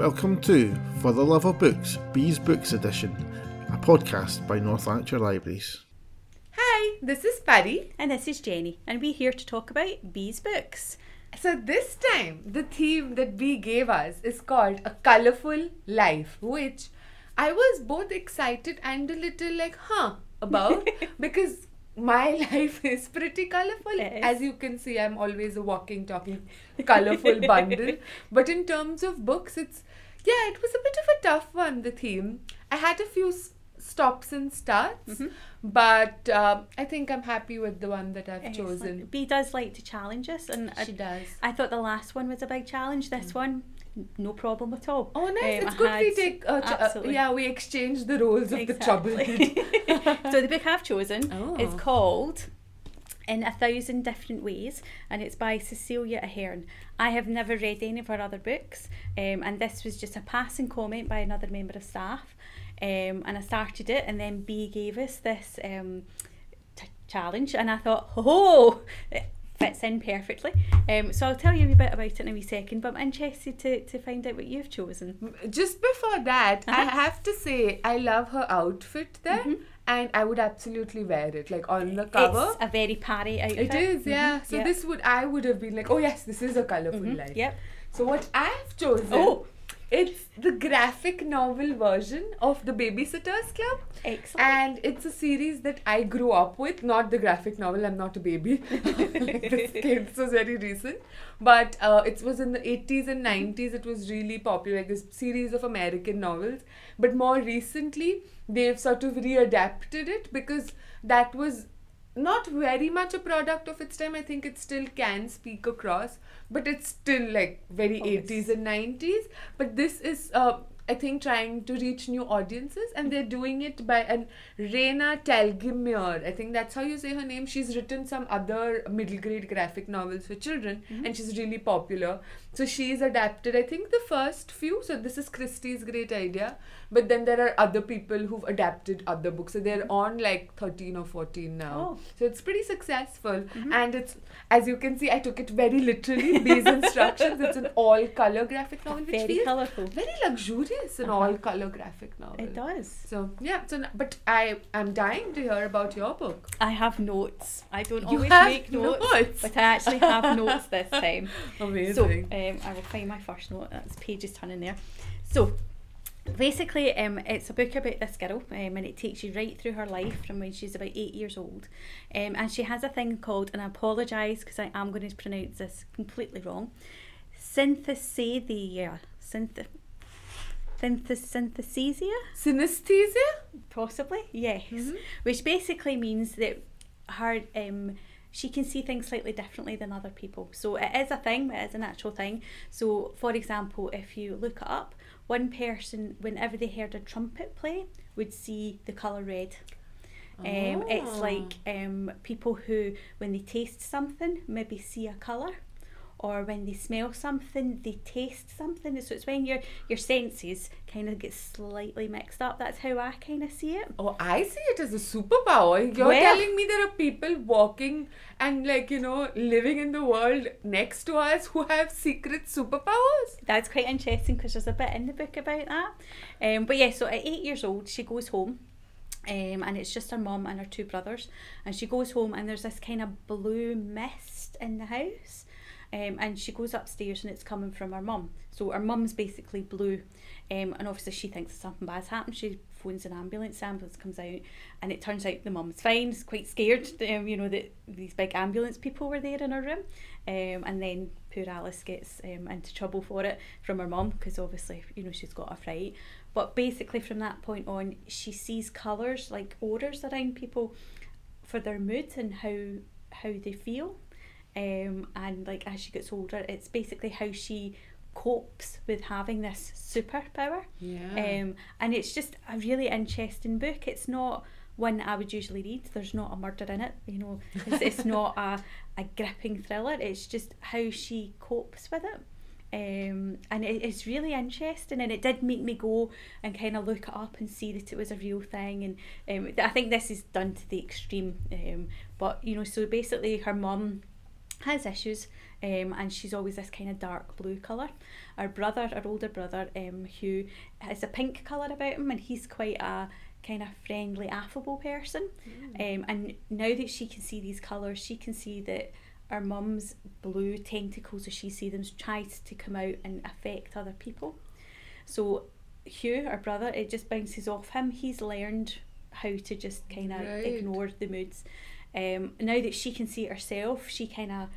Welcome to For the Love of Books, Bea's Books Edition, a podcast by North Lanarkshire Libraries. Hi, this is Pari. And this is Jennie, and we're here to talk about Bea's books. So, this time, the theme that Bea gave us is called A Colorful Life, which I was both excited and a little like, huh, about because my life is pretty colorful. It is. As you can see, I'm always a walking, talking, colorful bundle. But in terms of books, it's yeah, it was a bit of a tough one. The theme. I had a few s- stops and starts, Mm-hmm. but um, I think I'm happy with the one that I've Excellent. chosen. Bea does like to challenge us, and I, She does. I thought the last one was a big challenge. This one, no problem at all. Oh, nice! Um, it's I good we take. Uh, uh, yeah, we exchange the roles of the trouble. So the book I've chosen is Oh. called In a Thousand Different Ways, and it's by Cecilia Ahern. I have never read any of her other books, um, and this was just a passing comment by another member of staff. Um, and I started it, and then Bea gave us this um, challenge, and I thought, oh, fits in perfectly. Um, so I'll tell you a bit about it in a wee second, but I'm interested to, to find out what you've chosen. Just before that, I Uh-huh. have to say I love her outfit there, Mhm. and I would absolutely wear it, like on the cover. It's a very party outfit. It is, yeah. Mhm, So yep. this would I would have been like, oh yes, this is a colorful Mhm, life. Yep. So what I've chosen, Oh. It's the graphic novel version of the Babysitters Club. Excellent. And it's a series that I grew up with, not the graphic novel. I'm not a baby. like this came, this was very recent. But uh, it was in the 80s and 90s. It was really popular, like this series of American novels. But more recently, they've sort of readapted it because that was not very much a product of its time. I think it still can speak across, but it's still like very 80s and 90s. But this is, uh, I think, trying to reach new audiences, and they're doing it by an Raina Telgemeier. I think that's how you say her name. She's written some other middle grade graphic novels for children, and she's really popular. So she's adapted, I think, the first few. So this is Kristy's great idea, but then there are other people who've adapted other books. So they're on like 13 or 14 now. Oh. So it's pretty successful, and it's as you can see, I took it very literally. These instructions. It's an all color graphic novel, which very feels colourful. very luxurious an Uh-huh. all color graphic novel. It does. So yeah, so but I am dying to hear about your book. I have notes. I don't You always make notes, notes? but I actually have notes this time. So Amazing. Um, I will find my first note. That's pages turning there. So basically, um, it's a book about this girl, um, and it takes you right through her life from when she's about eight years old. Um, and she has a thing called, and I apologise because I am going to pronounce this completely wrong, synthesia. Synth- synth- synthesia? Synesthesia? Possibly, yes. Mhm. Which basically means that her um she can see things slightly differently than other people. So it is a thing, it is an actual thing. So for example, if you look up, one person whenever they heard a trumpet play would see the colour red. Um, it's Oh. like um, people who, when they taste something, maybe see a colour, or when they smell something, they taste something. So it's when your your senses kind of get slightly mixed up. That's how I kind of see it. Oh, I see it as a superpower. You're Well- telling me there are people walking and like you know living in the world next to us who have secret superpowers. That's quite interesting because there's a bit in the book about that. Um, but yeah, so at eight years old, she goes home. Um, and it's just her mum and her two brothers, and she goes home and there's this kind of blue mist in the house, um, and she goes upstairs and it's coming from her mum. So her mum's basically blue, um, and obviously she thinks something bad's happened. She phones an ambulance. The ambulance comes out, and it turns out the mum's fine. Is quite scared, um, you know that these big ambulance people were there in her room, um, and then poor Alice gets um, into trouble for it from her mum because obviously you know she's got a fright. But basically from that point on, she sees colours like auras around people for their mood and how how they feel. Um, and like as she gets older, it's basically how she copes with having this superpower. Yeah. Um, and it's just a really interesting book. It's not one I would usually read. There's not a murder in it, you know. It's, it's not a, a gripping thriller. It's just how she copes with it. Um, and it, it's really interesting, and it did make me go and kind of look it up and see that it was a real thing. And um, I think this is done to the extreme. Um, but you know, so basically, her mum has issues, um, and she's always this kind of dark blue colour. Our brother, our older brother, um, who has a pink colour about him, and he's quite a kind of friendly, affable person. Um, and now that she can see these colours, she can see that our mum's blue tentacles, as she sees them, tries to come out and affect other people. So Hugh, our brother, it just bounces off him. He's learned how to just kind of Right. ignore the moods. Um, now that she can see it herself, she kind of,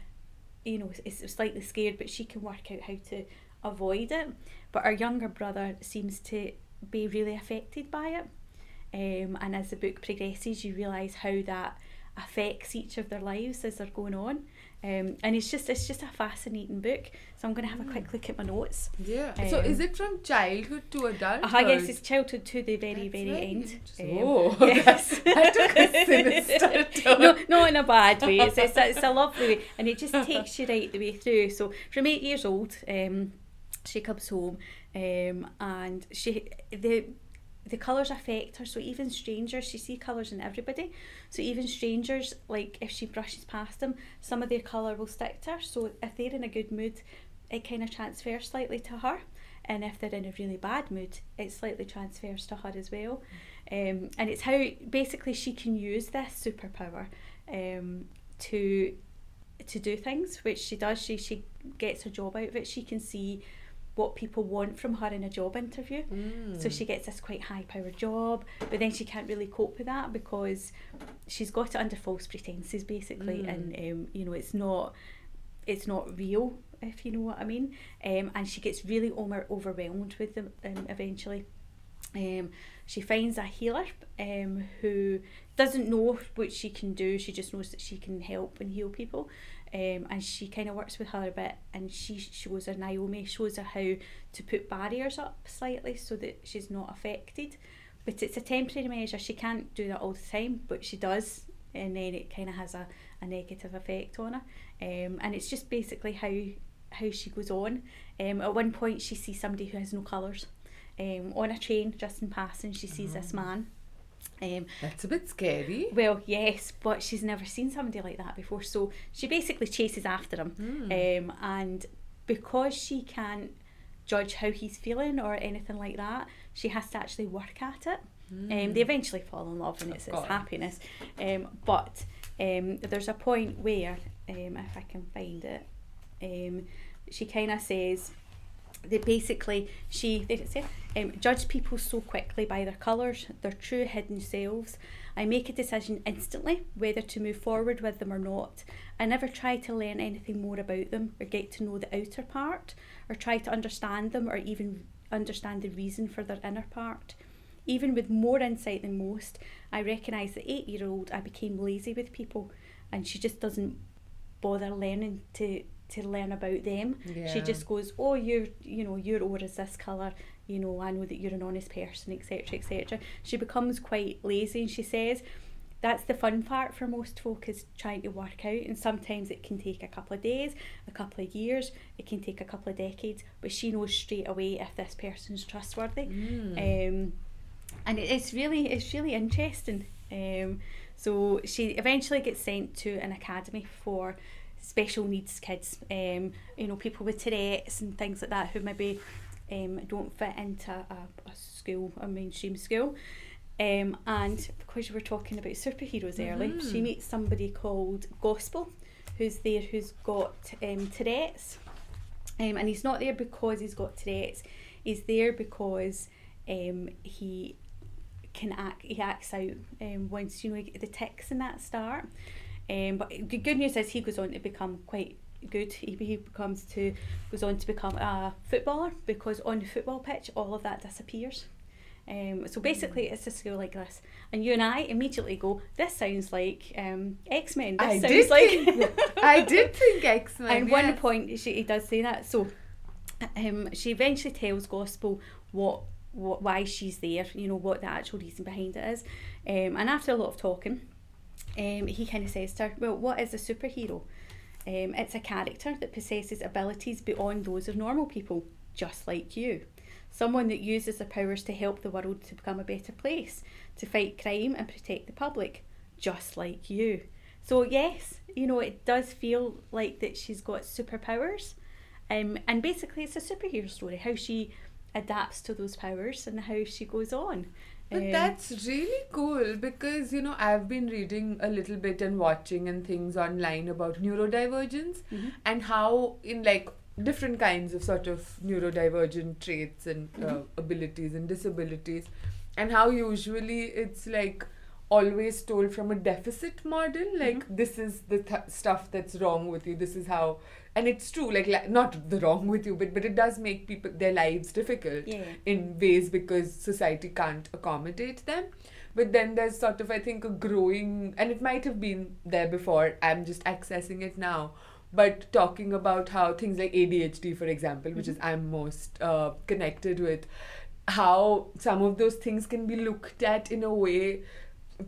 you know, is slightly scared, but she can work out how to avoid it. But her younger brother seems to be really affected by it. Um, and as the book progresses, you realise how that affects each of their lives as they're going on. Um, and it's just it's just a fascinating book. So I'm going to have a quick look at my notes. Yeah. so Um, is it from childhood to adulthood? Uh, yes, it's childhood to the very That's very very end. Um, oh, yes. that took a sinister turn. no, not in a bad way. It's, it's, a, it's a lovely way, and it just takes you right the way through. So from eight years old, um, she comes home, um, and she the the colours affect her. So even strangers, she see colours in everybody. So even strangers, like if she brushes past them, some of their colour will stick to her. So if they're in a good mood, it kind of transfers slightly to her. And if they're in a really bad mood, it slightly transfers to her as well. Um, and it's how basically she can use this superpower um, to to do things, which she does. She she gets her job out of it. She can see what people want from her in a job interview. Mm. So she gets this quite high powered job, but then she can't really cope with that because she's got it under false pretenses basically, Mm. and um, you know it's not it's not real if you know what I mean. Um, and she gets really over- overwhelmed with them um, eventually. Um, she finds a healer um, who doesn't know what she can do. She just knows that she can help and heal people. Um, and she kind of works with her a bit and she shows her Naomi shows her how to put barriers up slightly so that she's not affected but it's a temporary measure she can't do that all the time but she does and then it kind of has a, a negative effect on her um, and it's just basically how how she goes on um, at one point she sees somebody who has no colours um, on a train just in passing she sees this man um, That's a bit scary. well, yes, but she's never seen somebody like that before. So she basically chases after him. Hmm. Um, and because she can't judge how he's feeling or anything like that, she has to actually work at it. Um, they eventually fall in love and it's, it's Hmm. happiness. Um, but um, there's a point where, um, if I can find it, um, she kind of says that basically she it's there, um, judge people so quickly by their colours, their true hidden selves. I make a decision instantly whether to move forward with them or not. I never try to learn anything more about them or get to know the outer part or try to understand them or even understand the reason for their inner part. Even with more insight than most, I recognise that eight year old I became lazy with people and she just doesn't bother learning to to learn about them. She just goes, Oh, you're you know, your aura is this colour, you know, I know that you're an honest person, etc. etc. She becomes quite lazy and she says that's the fun part for most folk is trying to work out and sometimes it can take a couple of days, a couple of years, it can take a couple of decades, but she knows straight away if this person's trustworthy. Um, and it's really it's really interesting. Um, so she eventually gets sent to an academy for special needs kids. Um, you know, people with Tourette's and things like that who maybe um, don't fit into a, a school, a mainstream school. Um, and because you were talking about superheroes early, she meets somebody called Gospel, who's there, who's got um, Tourette's. Um, and he's not there because he's got Tourette's. He's there because um, he can act. He acts out um, once you know the ticks and that start. Um, but the good news is he goes on to become quite good. He, he becomes to goes on to become a footballer because on the football pitch all of that disappears. Um, so basically, it's a school like this, and you and I immediately go, "This sounds like um, X Men." This I sounds did like think, I did think X Men. and one point she he does say that. So um, she eventually tells Gospel what, what why she's there, you know, what the actual reason behind it is. Um, and after a lot of talking, um, he kind of says to her, Well, what is a superhero? Um, it's a character that possesses abilities beyond those of normal people, just like you. Someone that uses their powers to help the world to become a better place, to fight crime and protect the public, just like you. So yes, you know, it does feel like that she's got superpowers. Um, and basically it's a superhero story, how she adapts to those powers and how she goes on. But Um, that's really cool because you know I've been reading a little bit and watching and things online about neurodivergence Mhm. and how in like different kinds of sort of neurodivergent traits and uh, Mhm. abilities and disabilities and how usually it's like always told from a deficit model like Mm-hmm. this is the th- stuff that's wrong with you this is how and it's true like, like not the wrong with you but but it does make people their lives difficult Yeah. in ways because society can't accommodate them. But then there's sort of, I think, a growing, and it might have been there before, I'm just accessing it now. But talking about how things like ADHD, for example, which is I'm most uh, connected with, how some of those things can be looked at in a way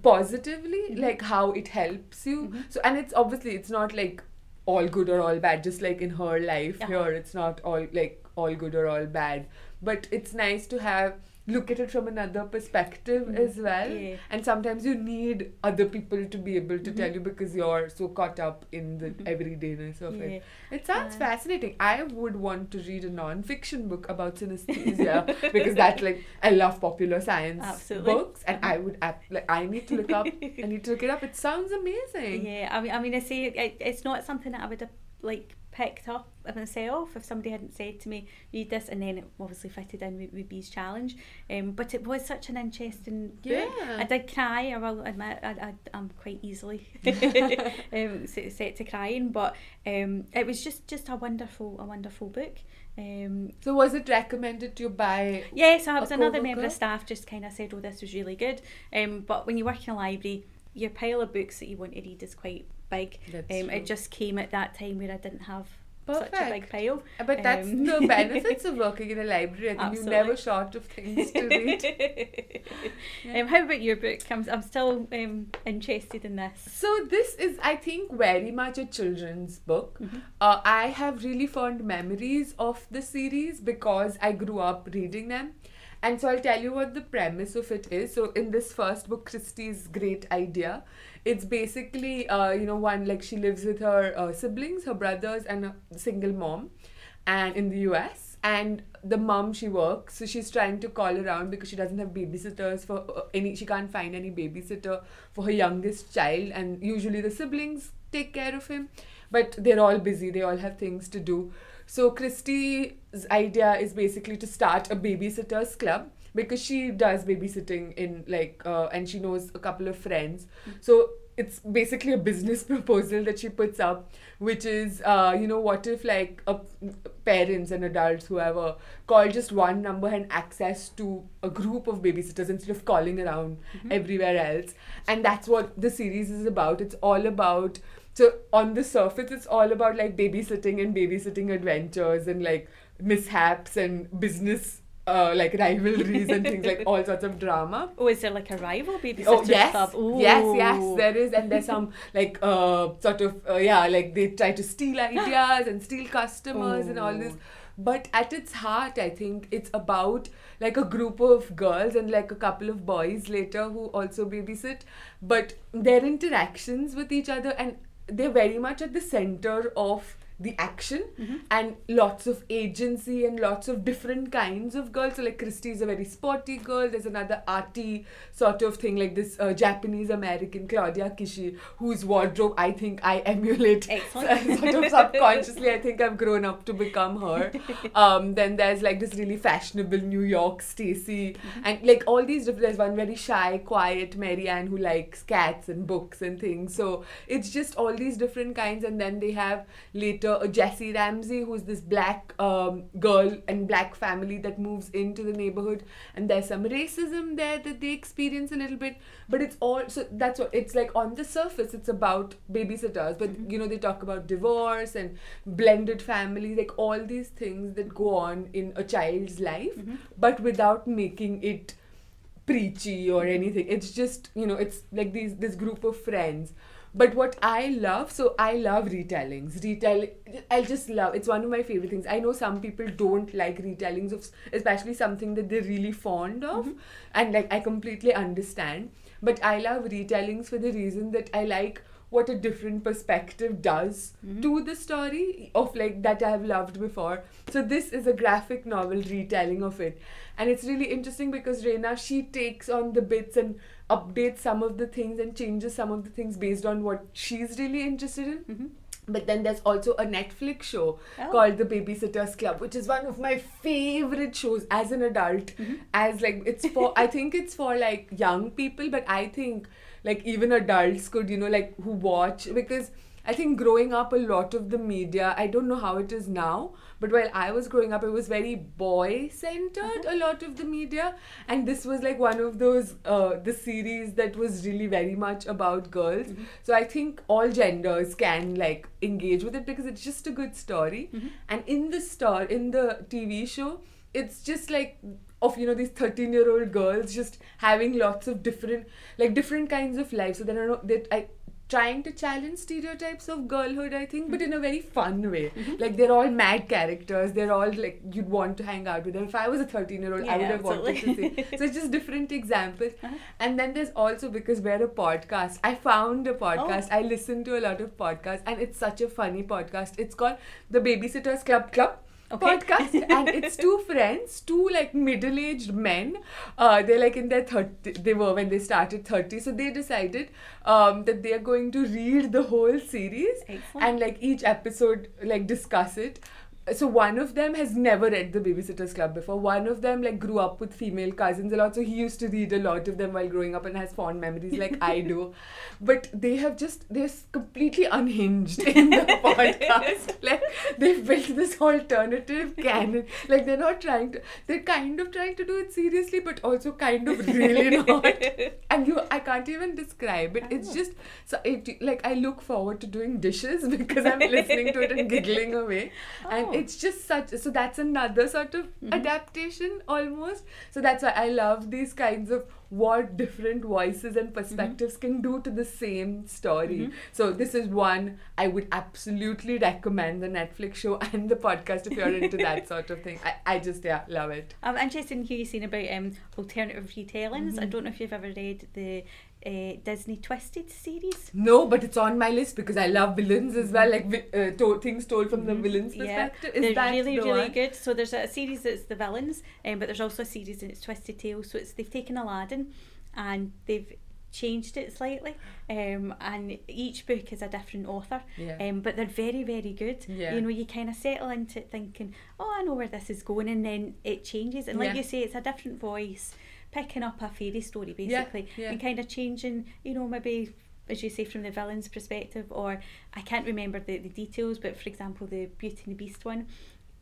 positively, Mhm. like how it helps you. Mhm. So, and it's obviously, it's not like all good or all bad, just like in her life here, it's not all like all good or all bad. But it's nice to have look at it from another perspective Mhm. as well Yeah. and sometimes you need other people to be able to Mhm. tell you because you're so caught up in the Mhm. everydayness of Yeah. it it sounds Uh, fascinating i would want to read a non-fiction book about synesthesia because that's like i love popular science Absolutely. books and i would ap- like i need to look up i need to look it up it sounds amazing Yeah, I mean, I mean, I say it, it's not something that I would like picked up myself if somebody hadn't said to me, read this, and then it obviously fitted in with, with Bea's challenge. Um, but it was such an interesting book. Yeah. I did cry. I will admit, I, I, I'm quite easily um, set, to crying, but um, it was just just a wonderful, a wonderful book. Um, so was it recommended to you by Yes, I A was another member of staff just kind of said, oh, this was really good. Um, but when you work in a library, your pile of books that you want to read is quite big. Um, it just came at that time where I didn't have such a big pile. But that's Um, the benefits of working in a library. I think you're never short of things to read. um, how about your book? I'm, I'm still um, interested in this. So this is, I think, very much a children's book. Mhm. Uh, I have really fond memories of the series because I grew up reading them. And so I'll tell you what the premise of it is. So in this first book, Kristy's great idea, it's basically, uh, you know, one like she lives with her uh, siblings, her brothers, and a single mom, and in the U.S. And the mom she works, so she's trying to call around because she doesn't have babysitters for uh, any. She can't find any babysitter for her youngest child, and usually the siblings take care of him, but they're all busy. They all have things to do. So Kristy's idea is basically to start a babysitters club because she does babysitting in like uh, and she knows a couple of friends. So it's basically a business proposal that she puts up, which is uh, you know what if like a, parents and adults whoever call just one number and access to a group of babysitters instead of calling around everywhere else, and that's what the series is about. It's all about so on the surface, it's all about like babysitting and babysitting adventures and like mishaps and business uh, like rivalries and things like all sorts of drama. Oh, is there like a rival babysitters Oh yes, club? yes, yes. There is, and there's some like uh, sort of uh, yeah, like they try to steal ideas and steal customers and all this. Oh. But at its heart, I think it's about like a group of girls and like a couple of boys later who also babysit, but their interactions with each other and they're very much at the center of the action Mhm. and lots of agency and lots of different kinds of girls. So like Kristy is a very sporty girl. There's another arty sort of thing like this uh, Japanese American Claudia Kishi, whose wardrobe I think I emulate. Excellent. sort of subconsciously, I think I've grown up to become her. Um, then there's like this really fashionable New York Stacey, and like all these different. There's one very shy, quiet Mary Anne who likes cats and books and things. So it's just all these different kinds, and then they have later a Jessi Ramsey, who's this black um, girl and black family that moves into the neighborhood, and there's some racism there that they experience a little bit. But it's all so that's what it's like on the surface. It's about babysitters, but you know they talk about divorce and blended families, like all these things that go on in a child's life, Mhm. but without making it preachy or anything. It's just you know it's like these this group of friends. But what I love, so I love retellings. Retell, I just love. It's one of my favorite things. I know some people don't like retellings of, especially something that they're really fond of, and like I completely understand. But I love retellings for the reason that I like what a different perspective does Mhm. to the story of like that I have loved before. So this is a graphic novel retelling of it, and it's really interesting because Raina she takes on the bits and updates some of the things and changes some of the things based on what she's really interested in. Mhm. But then there's also a Netflix show Oh. called The Babysitters Club, which is one of my favorite shows as an adult. Mhm. As like it's for I think it's for like young people, but I think like even adults could, you know, like who watch because I think growing up a lot of the media, I don't know how it is now, but while I was growing up, it was very boy centered, a lot of the media. And this was like one of those, uh, the series that was really very much about girls. Mhm. So I think all genders can like engage with it because it's just a good story. Mhm. And in the star, in the TV show, it's just like of you know these 13 year old girls just having lots of different like different kinds of lives so then i know that i trying to challenge stereotypes of girlhood i think but in a very fun way. Mhm. like they're all mad characters. They're all like you'd want to hang out with. Them if i was a 13 year old i would have wanted to see. So it's just different examples. Uh-huh. and then there's also because we're a podcast i found a podcast. Oh. i listen to a lot of podcasts and it's such a funny podcast. It's called the babysitters club club Okay. podcast and it's two friends two like middle-aged men uh, they're like in their 30 they were when they started 30 so they decided um, that they are going to read the whole series Excellent. and like each episode like discuss it so one of them has never read the babysitters club before. One of them like grew up with female cousins a lot. So he used to read a lot of them while growing up and has fond memories like i do. But they have just they're completely unhinged in the podcast. Like they've built this alternative canon. Like they're not trying to they're kind of trying to do it seriously but also kind of really not. And you i can't even describe it. It's Oh. just so it, like i look forward to doing dishes because i'm listening to it and giggling away. And. It's just such so that's another sort of Mhm. adaptation almost so that's why i love these kinds of what different voices and perspectives can do to the same story Mhm. so this is one i would absolutely recommend the netflix show and the podcast if you're into that sort of thing i, I just yeah love it I'm interested in hear you saying about um, alternative retellings. I Mhm. don't know if you've ever read the uh, Disney Twisted series. no but it's on my list because i love villains as well like uh, to- things told from the Mhm. villain's Yeah. perspective is They're that really, the really one? good. So there's a series that's the villains, um, but there's also a series and it's Twisted Tales. So it's they've taken Aladdin and they've changed it slightly, um, and each book is a different author. yeah Um, but they're very, very good. Yeah. You know, you kind of settle into it thinking, oh, I know where this is going, and then it changes. And like Yeah. you say, it's a different voice, picking up a fairy story Yeah, basically, yeah. and kind of changing, you know, maybe as you say from the villain's perspective, or I can't remember the, the details, but for example, the Beauty and the Beast one.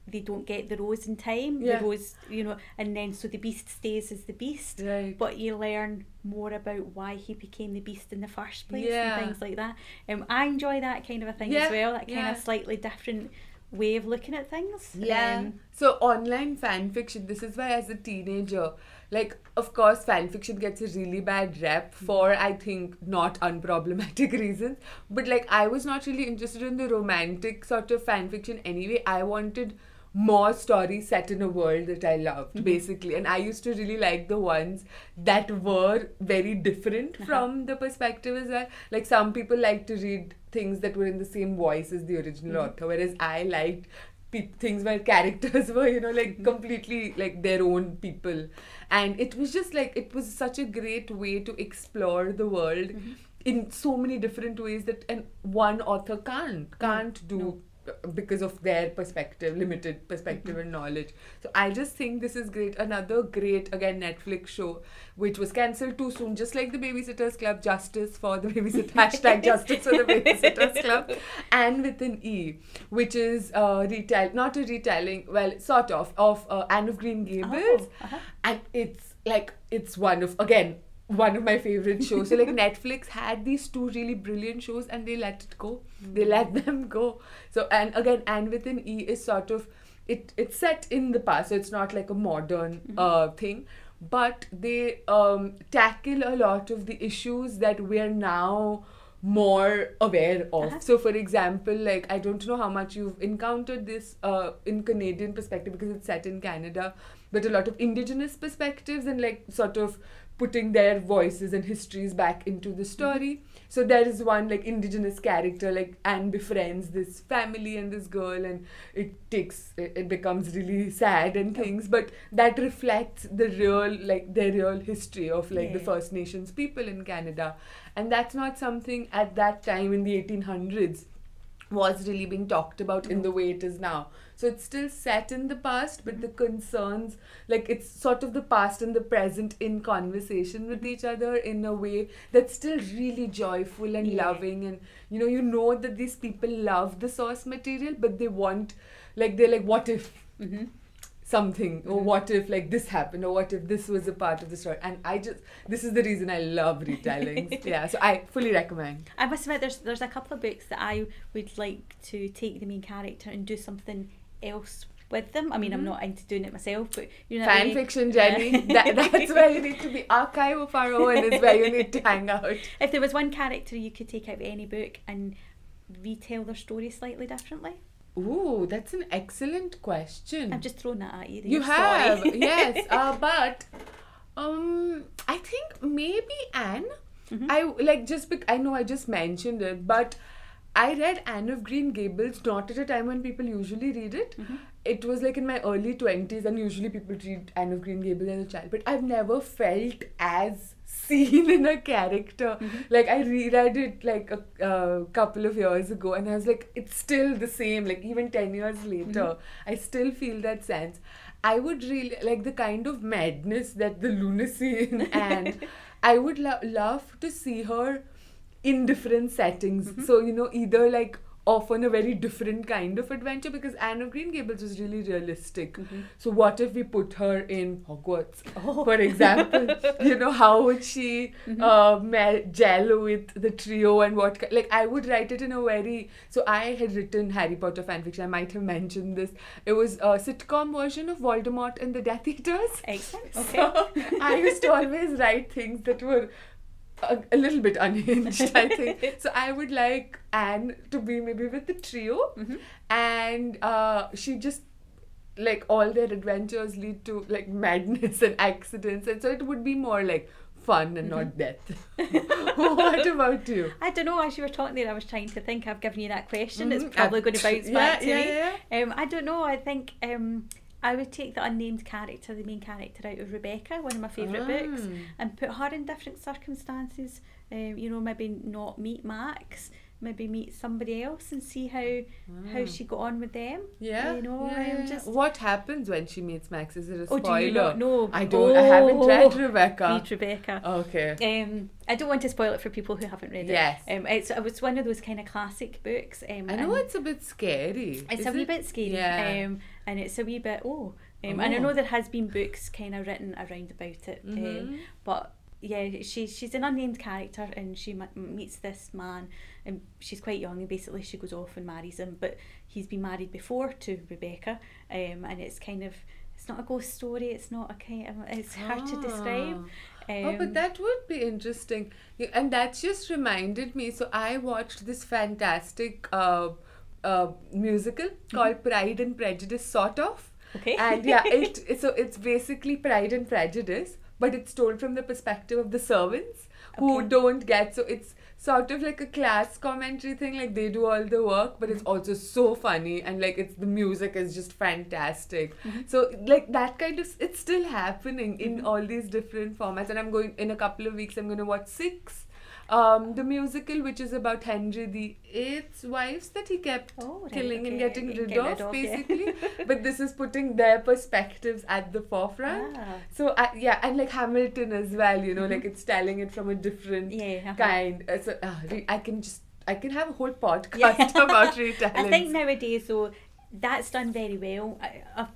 They don't get the rose in time. Yeah. The rose, you know, and then so the beast stays as the beast right but you learn more about why he became the beast in the first place Yeah. and things like that. Um, I enjoy that kind of a thing Yeah, as well. That kind yeah. of slightly different way of looking at things. Yeah. Um, so online fan fiction, this is why as a teenager, like of course fan fiction gets a really bad rep for I think not unproblematic reasons. But like I was not really interested in the romantic sort of fan fiction anyway. I wanted more stories set in a world that I loved, Mhm. basically. And I used to really like the ones that were very different Uh-huh. from the perspective as well. Like some people like to read things that were in the same voice as the original Mhm. author, whereas I liked pe- things where characters were, you know, like Mhm. completely like their own people. And it was just like, it was such a great way to explore the world mhm. in so many different ways that and one author can't can't do no. Because of their perspective limited perspective and knowledge so i just think this is great another great again netflix show which was cancelled too soon just like the babysitters club justice for the babysitter hashtag justice for the babysitters club anne with an e which is uh retell not a retelling well sort of of uh, anne of green gables Oh, uh-huh. and it's like it's one of again one of my favorite shows. So like netflix had these two really brilliant shows and they let it go. They let them go. So and again anne with an e is sort of it it's set in the past so it's not like a modern Mhm. uh thing. But they um tackle a lot of the issues that we're now more aware of. Uh-huh. so for example like i don't know how much you've encountered this uh in canadian perspective because it's set in canada but a lot of indigenous perspectives and like sort of putting their voices and histories back into the story. So there is one like indigenous character, like Anne befriends this family and this girl, and it takes it, it becomes really sad and things. But that reflects the real like their real history of like the First Nations people in Canada, and that's not something at that time in the 1800s was really being talked about in the way it is now. So it's still set in the past, but the concerns, like it's sort of the past and the present in conversation with each other in a way that's still really joyful and Yeah. loving. And you know, you know that these people love the source material, but they want, like, they're like, what if Mm-hmm. something, or Mhm. what if like this happened, or what if this was a part of the story? And I just, this is the reason I love retellings. yeah, so I fully recommend. I must admit, there's there's a couple of books that I would like to take the main character and do something else with them. I mean, I'm Mhm. not into doing it myself, but you know, Fan what I mean? fiction, Jennie. Yeah. that, that's where you need to be. Archive of our own is where you need to hang out. If there was one character you could take out of any book and retell their story slightly differently, Ooh, that's an excellent question. I've just thrown that at you. there, you have, yes. Uh, but um, I think maybe Anne. Mhm. I like just bec- I know I just mentioned it, but I read Anne of Green Gables not at a time when people usually read it. Mhm. It was like in my early twenties, and usually people read Anne of Green Gables as a child. But I've never felt as seen in a character. Mhm. Like I reread it like a uh, couple of years ago, and I was like, it's still the same. Like even ten years later, I still feel that sense. I would really like the kind of madness that the lunacy in Anne. I would lo- love to see her in different settings. Mhm. So, you know, either like often a very different kind of adventure because Anne of Green Gables was really realistic. Mhm. So, what if we put her in Hogwarts, Oh. for example? you know, how would she Mhm. uh, mel- gel with the trio and what? Like, I would write it in a very. So, I had written Harry Potter fanfiction. I might have mentioned this. It was a sitcom version of Voldemort and the Death Eaters. Excellent. Okay. So I used to always write things that were a, a little bit unhinged, I think. So I would like Anne to be maybe with the trio, Mhm. and uh, she just like all their adventures lead to like madness and accidents, and so it would be more like fun and not death. what about you? I don't know. As you were talking there, I was trying to think. I've given you that question. It's Mhm. probably Uh, going to bounce yeah, back to yeah, me. yeah. Um, I don't know. I think um, I would take the unnamed character, the main character, out of Rebecca, one of my favourite books, Ah. and put her in different circumstances. Um, you know, maybe not meet Max, maybe meet somebody else and see how how Ah. she got on with them. Yeah, you know, yeah, I'm yeah. just. what happens when she meets Max? Is it a Oh, spoiler? do you not know? I don't. I haven't read Oh, Rebecca. Read Rebecca. Okay. Um, I don't want to spoil it for people who haven't read it. Yes. Um, it's it's one of those kind of classic books. Um, I know it's a bit scary. it's Is a wee bit scary. Yeah. Um, and it's a wee bit oh. Um, And I Oh. know there has been books kind of written around about it. Um, Mhm. but yeah, she she's an unnamed character, and she m- meets this man, and she's quite young, and basically she goes off and marries him, but he's been married before to Rebecca, um, and it's kind of it's not a ghost story. It's not a kind of it's hard to describe. Um, oh, but that would be interesting. Yeah, And that's just reminded me. So I watched this fantastic uh, uh, musical Mm-hmm. called Pride and Prejudice, sort of. okay. And yeah, it so it's basically Pride and Prejudice, but it's told from the perspective of the servants who Okay. don't get. So it's sort of like a class commentary thing. Like they do all the work, but it's Mm-hmm. also so funny and like it's the music is just fantastic. Mhm. So like that kind of it's still happening in Mhm. all these different formats. And I'm going in a couple of weeks. I'm going to watch Six. Um, the musical, which is about Henry the Eighth's wives that he kept Oh, right, killing and okay, getting get rid, rid of, of, yeah. basically. but this is putting their perspectives at the forefront. Ah. So uh, yeah, and like Hamilton as well, you know, Mhm. like it's telling it from a different Yeah. uh-huh. kind. Uh, so uh, re- I can just I can have a whole podcast Yeah. about retellings. I think nowadays though that's done very well. I, I,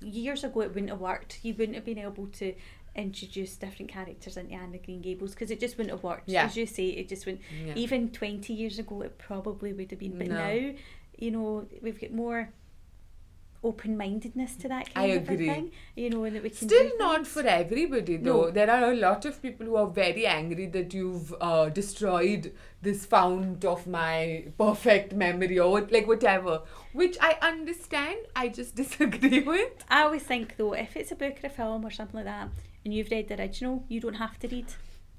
years ago it wouldn't have worked. You wouldn't have been able to introduce different characters into Anne of Green Gables because it just wouldn't have worked. Yeah. As you say, it just wouldn't. Yeah. Even twenty years ago, it probably would have been. But No. now, you know, we've got more open mindedness to that I kind of agree. thing. You know, and that we can Still not for everybody though. No. There are a lot of people who are very angry that you've uh, destroyed this fount of my perfect memory or like whatever, which I understand. I just disagree with. I always think though, if it's a book or a film or something like that, and you've read the original, you don't have to read.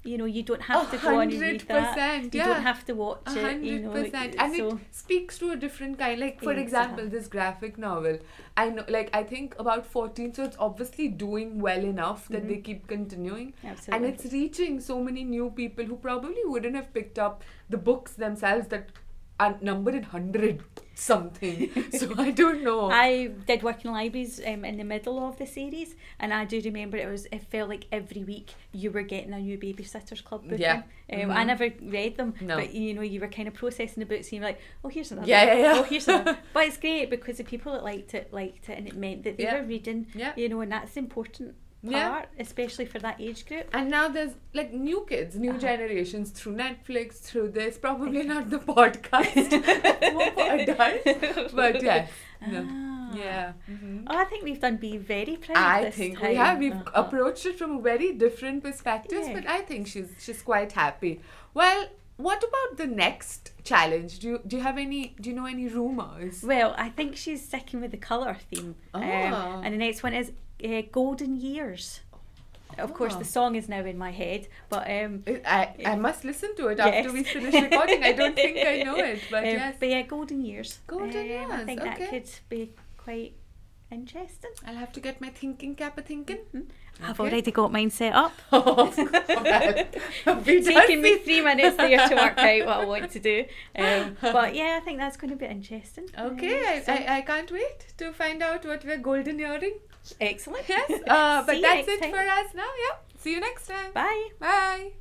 You know, you don't have to go on and read that. 100%, You yeah. don't have to watch A it. You know, and so it speaks to a different kind. Like for example, this graphic novel. I know, like I think about fourteen, so it's obviously doing well enough that they mm-hmm. keep continuing, Absolutely. and it's reaching so many new people who probably wouldn't have picked up the books themselves that are numbered in hundred something. so I don't know. I did work in libraries um, in the middle of the series, and I do remember it was. It felt like every week you were getting a new Babysitters Club book. Yeah. Um, I Mhm. never read them, No. but you know you were kind of processing the books, and you were like, oh here's another. Yeah, one. yeah, yeah. Oh here's another. but it's great because the people that liked it liked it, and it meant that they Yeah. were reading. Yeah. You know, and that's the important part, Yeah. especially for that age group. and now there's like new kids, new Uh-huh. generations through Netflix, through this. Probably not the podcast. More for adults. But yes. No. Ah. Yeah. mhm. Oh, I think we've done Bea very proud. I think time. we have. We've Uh-huh. approached it from a very different perspective, Yeah. but I think she's she's quite happy. Well, what about the next challenge? Do you do you have any? Do you know any rumors? Well, I think she's sticking with the colour theme. Um, Ah. and the next one is uh, Golden Years. Of course, Ah. the song is now in my head, but um, I I must listen to it after Yes. we finish recording. I don't think I know it, but um, yes, but yeah, Golden Years. Golden Um, I think okay. that could be quite interesting. I'll have to get my thinking cap a thinking. I've already got mine set up. Oh, be Taking me three minutes there to work out what I want to do. Um, but yeah, I think that's going to be interesting. Okay, Um, I, so- I, I can't wait to find out what we're golden earring. Excellent. Yes, uh, but that's it for us now. Yep. see you next time. Bye. Bye.